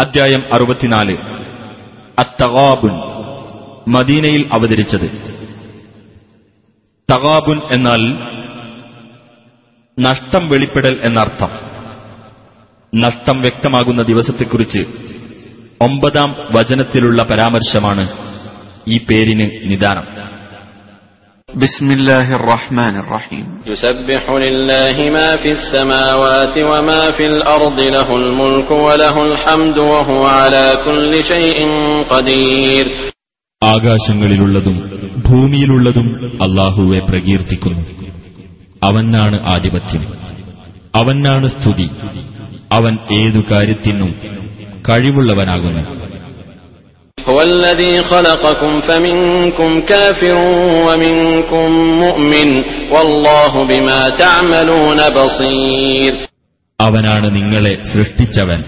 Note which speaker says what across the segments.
Speaker 1: അധ്യായം അറുപത്തിനാല്. അത്തഗാബുൻ മദീനയിൽ അവതരിച്ചത്. തഗാബുൻ എന്നാൽ നഷ്ടം വെളിപ്പെടൽ എന്നർത്ഥം. നഷ്ടം വ്യക്തമാകുന്ന ദിവസത്തെക്കുറിച്ച് ഒമ്പതാം വചനത്തിലുള്ള പരാമർശമാണ് ഈ പേരിന് നിദാനം.
Speaker 2: بسم الله الرحمن الرحيم
Speaker 3: يسبح لله ما في السماوات وما في الأرض له الملك وله الحمد وهو على كل شيء قدير
Speaker 1: ആകാശങ്ങളിലുള്ളതും ഭൂമിയിലുള്ളതും അള്ളാഹുവെ പ്രകീർത്തിക്കുന്നു അവനാണ് ആധിപത്യം അവനാണ് സ്തുതി അവൻ ഏതു കാര്യത്തിനും കഴിവുള്ളവനാകുന്നു
Speaker 3: هو الذي خلقكم فمنكم كافر ومنكم مؤمن والله بما تعملون بصير
Speaker 1: അവനാണ് നിങ്ങളെ സൃഷ്ടിച്ചവൻ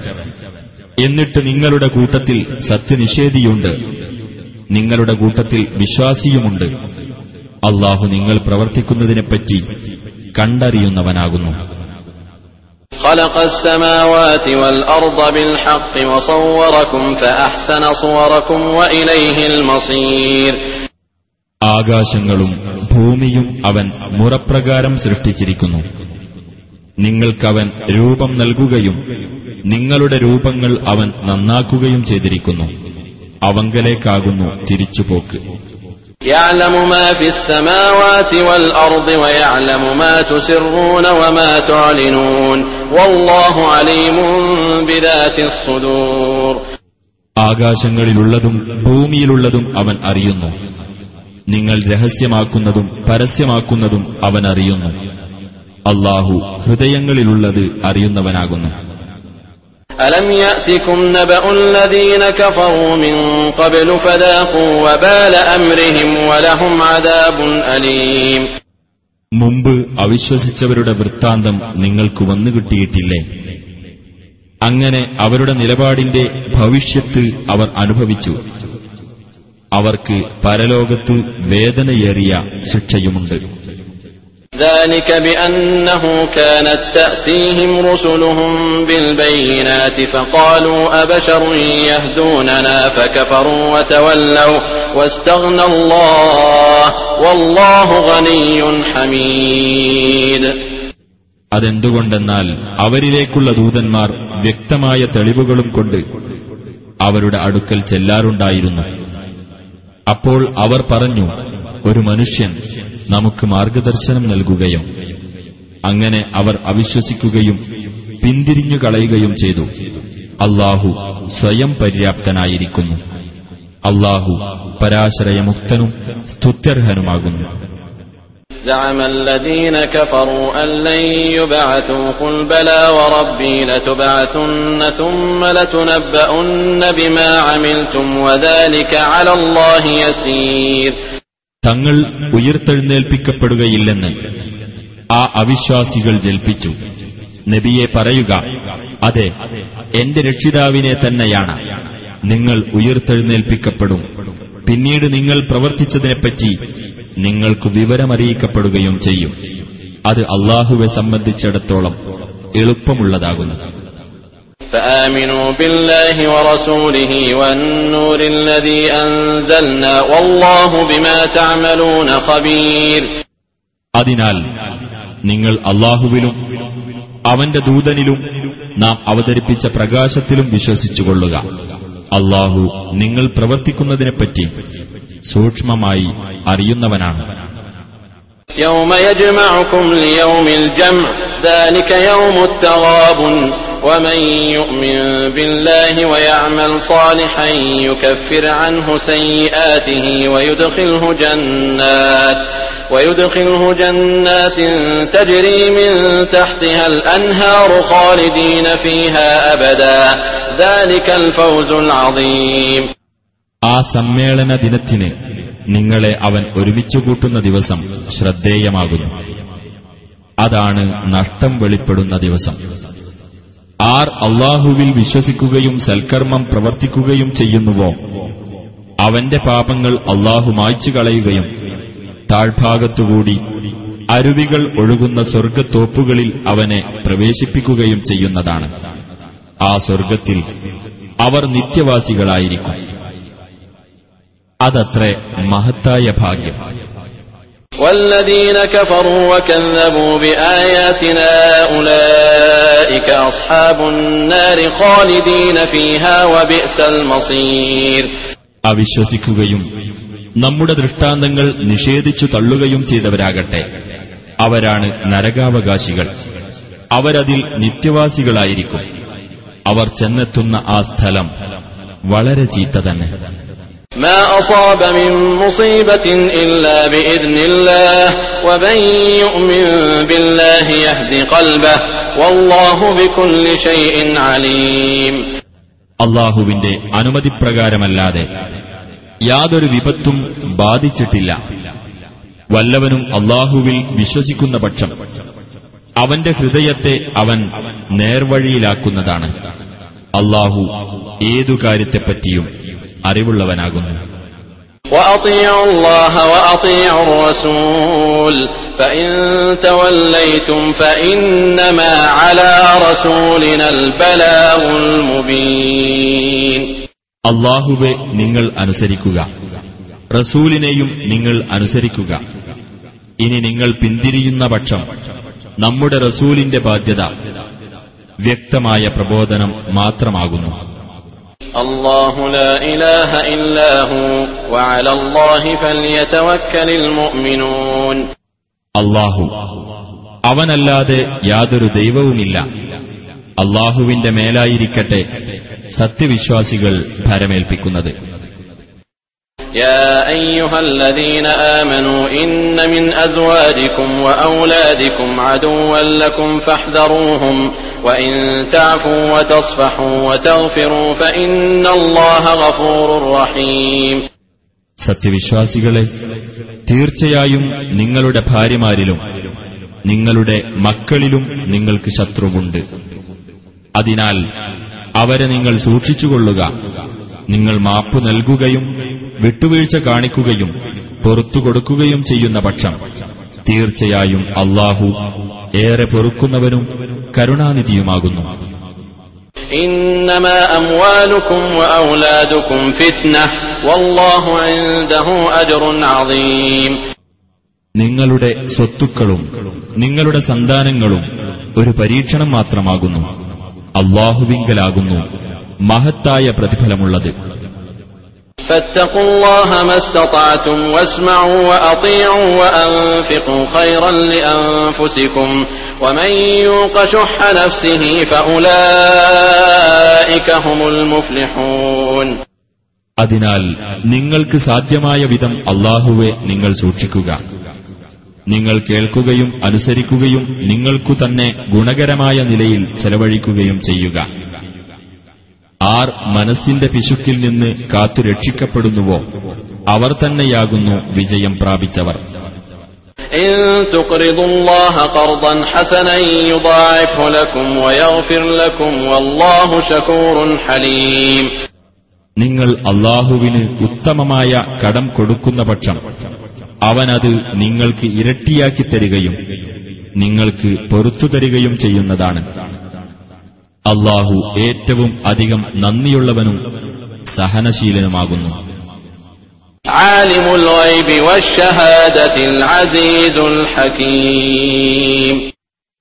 Speaker 1: എന്നിട്ട് നിങ്ങളുടെ കൂട്ടത്തിൽ സത്യനിഷേധിയുണ്ട് നിങ്ങളുടെ കൂട്ടത്തിൽ വിശ്വാസിയുമുണ്ട് അള്ളാഹു നിങ്ങൾ പ്രവർത്തിക്കുന്നതിനെപ്പറ്റി കണ്ടറിയുന്നവനാകുന്നു
Speaker 3: خلق السماوات والأرض بالحق وصوركم فأحسن صوركم وإليه المصير
Speaker 1: ആകാശങ്ങളും ഭൂമിയും അവൻ മുറപ്രകാരം സൃഷ്ടിച്ചിരിക്കുന്നു നിങ്ങൾക്കവൻ രൂപം നൽകുകയും നിങ്ങളുടെ രൂപങ്ങൾ അവൻ നന്നാക്കുകയും ചെയ്തിരിക്കുന്നു അവങ്കലേക്കാകുന്നു തിരിച്ചുപോക്ക്
Speaker 3: يعلم ما في السماوات والأرض ويعلم ما تسرون وما تعلنون والله عليم بذات الصدور
Speaker 1: ആകാശങ്ങളിലുള്ളതും ഭൂമിയിലുള്ളതും അവൻ അറിയുന്നു നിങ്ങൾ രഹസ്യമാക്കുന്നതും പരസ്യമാക്കുന്നതും അവൻ അറിയുന്നു അള്ളാഹു ഹൃദയങ്ങളിലുള്ളത് അറിയുന്നവനാകുന്നു
Speaker 3: ألم يأتكم نبأ الذين كفروا من قبل فذاقوا وبال أمرهم ولهم عذاب أليم
Speaker 1: മുമ്പ് അവിശ്വസിച്ചവരുടെ വൃത്താന്തം നിങ്ങൾക്ക് വന്നുകിട്ടിയിട്ടില്ലേ അങ്ങനെ അവരുടെ നിലപാടിന്റെ ഭവിഷ്യത്ത് അവർ അനുഭവിച്ചു അവർക്ക് പരലോകത്ത് വേദനയേറിയ ശിക്ഷയുമുണ്ട്
Speaker 3: ذلك بأنه كانت تأتيهم رسلهم بالبينات فقالوا أبشر يهدوننا فكفروا وتولوا واستغنى الله والله غني حميد
Speaker 1: അതെന്തുകൊണ്ടെന്നാൽ അവരിലേക്കുള്ള ദൂതന്മാർ വ്യക്തമായ തെളിവുകളും കൊണ്ട് അവരുടെ അടുക്കൽ ചെല്ലാറുണ്ടായിരുന്നു അപ്പോൾ അവർ പറഞ്ഞു ഒരു മനുഷ്യൻ നമുക്ക് മാർഗദർശനം നൽകുകയോ അങ്ങനെ അവർ അവിശ്വസിക്കുകയും പിന്തിരിഞ്ഞു കളയുകയും ചെയ്തു അള്ളാഹു സ്വയം പര്യാപ്തനായിരിക്കുന്നു അള്ളാഹു പരാശ്രയമുക്തനും സ്തുത്യർഹനുമാകുന്നു
Speaker 3: زعم الذين كفروا أن لن يبعثوا قل بلى وربي لتبعثن ثم لتنبؤن بما عملتم وذلك على الله يسير
Speaker 1: തങ്ങൾ ഉയർത്തെഴുന്നേൽപ്പിക്കപ്പെടുകയില്ലെന്ന് ആ അവിശ്വാസികൾ ജൽപ്പിച്ചു. നബിയെ പറയുക അതെ എന്റെ രക്ഷിതാവിനെ തന്നെയാണ്. നിങ്ങൾ ഉയർത്തെഴുന്നേൽപ്പിക്കപ്പെടും. പിന്നീട് നിങ്ങൾ പ്രവർത്തിച്ചതിനെപ്പറ്റി നിങ്ങൾക്ക് വിവരമറിയിക്കപ്പെടുകയും ചെയ്യും. അത് അള്ളാഹുവെ സംബന്ധിച്ചിടത്തോളം എളുപ്പമുള്ളതാകുന്നു.
Speaker 3: فآمنوا بالله ورسوله والنور الذي أنزلنا والله بما تعملون خبير
Speaker 1: അതിനാൽ നിങ്ങൾ അള്ളാഹുവിലും അവന്റെ ദൂതനിലും നാം അവതരിപ്പിച്ച പ്രകാശത്തിലും വിശ്വസിച്ചുകൊള്ളുക അള്ളാഹു നിങ്ങൾ പ്രവർത്തിക്കുന്നതിനെപ്പറ്റി സൂക്ഷ്മമായി അറിയുന്നവനാണ്
Speaker 3: يوم يجمعكم ليوم الجمع ذلك يوم التغابن ومن يؤمن بالله ويعمل صالحا يكفر عنه سيئاته ويدخله جنات ويدخله جنات تجري من تحتها الأنهار خالدين فيها أبدا ذلك الفوز العظيم
Speaker 1: ആ സമ്മേളന ദിനത്തിന് നിങ്ങളെ അവൻ ഒരുമിച്ചു കൂട്ടുന്ന ദിവസം ശ്രദ്ധേയമാകുന്നു അതാണ് നഷ്ടം വെളിപ്പെടുന്ന ദിവസം ആർ അള്ളാഹുവിൽ വിശ്വസിക്കുകയും സൽക്കർമ്മം പ്രവർത്തിക്കുകയും ചെയ്യുന്നുവോ? അവന്റെ പാപങ്ങൾ അള്ളാഹു മായ്ച്ചു കളയുകയും താഴ്ഭാഗത്തുകൂടി അരുവികൾ ഒഴുകുന്ന സ്വർഗത്തോപ്പുകളിൽ അവനെ പ്രവേശിപ്പിക്കുകയും ചെയ്യുന്നതാണ്. ആ സ്വർഗത്തിൽ അവർ നിത്യവാസികളായിരിക്കും. അതത്രേ മഹത്തായ ഭാഗ്യം.
Speaker 3: والذين كفروا وكذبوا بآياتنا أولئك أصحاب النار خالدين فيها وبئس المصير
Speaker 1: അവിശ്വസിക്കുകയും നമ്മുടെ ദൃഷ്ടാന്തങ്ങൾ നിഷേധിച്ചു തള്ളുകയും ചെയ്തവരാകട്ടെ അവരാണ് നരകാവകാശികൾ അവരതിൽ നിത്യവാസികളായിരിക്കും അവർ ചെന്നെത്തുന്ന ആ സ്ഥലം വളരെ ചീത്ത തന്നെ
Speaker 3: ما أصاب من مصيبة إلا بإذن الله ومن يؤمن بالله يهد قلبه والله بكل شيء عليم
Speaker 1: അള്ളാഹുവിന്റെ അനുമതിപ്രകാരമല്ലാതെ യാതൊരു വിപത്തും ബാധിച്ചിട്ടില്ല വല്ലവനും അള്ളാഹുവിൽ വിശ്വസിക്കുന്ന പക്ഷം അവന്റെ ഹൃദയത്തെ അവൻ നേർവഴിയിലാക്കുന്നതാണ് അള്ളാഹു ഏതു കാര്യത്തെപ്പറ്റിയും അറിവുള്ളവനാകുന്നു
Speaker 3: وأطيعوا الله وأطيعوا الرسول فإن توليتم فإنما على رسولنا البلاغ المبين
Speaker 1: അള്ളാഹുവെ നിങ്ങൾ അനുസരിക്കുക റസൂലിനെയും നിങ്ങൾ അനുസരിക്കുക ഇനി നിങ്ങൾ പിന്തിരിയുന്ന പക്ഷം നമ്മുടെ റസൂലിന്റെ ബാധ്യത വ്യക്തമായ പ്രബോധനം മാത്രമാകുന്നു
Speaker 3: الله لا إله إلا هو وعلى الله فليتوكل المؤمنون
Speaker 1: അള്ളാഹു അവനല്ലാതെ യാതൊരു ദൈവവുമില്ല അള്ളാഹുവിന്റെ മേലായിരിക്കട്ടെ സത്യവിശ്വാസികൾ ഭരമേൽപ്പിക്കുന്നത്
Speaker 3: يا أيها الذين آمنوا إن من أزواجكم وأولادكم عدوا لكم فاحذروهم وإن تعفوا وتصفحوا وتغفروا فإن الله غفور رحيم
Speaker 1: സത്യവിശ്വാസികളെ തീർച്ചയായും നിങ്ങളുടെ ഭാര്യമാരിലും നിങ്ങളുടെ മക്കളിലും നിങ്ങൾക്ക് ശത്രുവുണ്ട് അതിനാൽ അവരെ നിങ്ങൾ സൂക്ഷിച്ചുകൊള്ളുക നിങ്ങൾ മാപ്പു നൽകുകയും വിട്ടുവീഴ്ച കാണിക്കുകയും പൊറത്തു കൊടുക്കുകയും ചെയ്യുന്ന പക്ഷം തീർച്ചയായും അള്ളാഹു ഏറെ പൊറുക്കുന്നവനും കരുണാനിധിയുമാകുന്നു. നിങ്ങളുടെ സ്വത്തുക്കളും നിങ്ങളുടെ സന്താനങ്ങളും ഒരു പരീക്ഷണം മാത്രമാകുന്നു. അള്ളാഹുവിങ്കലാകുന്നു മഹത്തായ പ്രതിഫലമുള്ളത്.
Speaker 3: فاتقوا الله ما استطعتم واسمعوا وأطيعوا وأنفقوا خيرا لأنفسكم ومن يوق شح نفسه فأولئك هم المفلحون
Speaker 1: അതിനാൽ നിങ്ങൾക്ക് സാധ്യമായ വിധം അള്ളാഹുവെ നിങ്ങൾ സൂക്ഷിക്കുക നിങ്ങൾ കേൾക്കുകയും അനുസരിക്കുകയും നിങ്ങൾക്കു തന്നെ ഗുണകരമായ നിലയിൽ ചെലവഴിക്കുകയും ചെയ്യുക ആർ മനസ്സിന്റെ പിശുക്കിൽ നിന്ന് കാത്തുരക്ഷിക്കപ്പെടുന്നുവോ അവർ തന്നെയാകുന്നു വിജയം പ്രാപിച്ചവർ. നിങ്ങൾ അള്ളാഹുവിന് ഉത്തമമായ കടം കൊടുക്കുന്ന പക്ഷം അവനത് നിങ്ങൾക്ക് ഇരട്ടിയാക്കി തരികയും നിങ്ങൾക്ക് പൊറത്തു തരികയും ചെയ്യുന്നതാണ്. അള്ളാഹു ഏറ്റവും അധികം നന്ദിയുള്ളവനും സഹനശീലനുമാകുന്നു.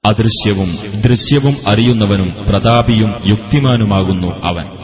Speaker 1: അദൃശ്യവും ദൃശ്യവും അറിയുന്നവനും പ്രതാപിയും യുക്തിമാനുമാകുന്നു അവൻ.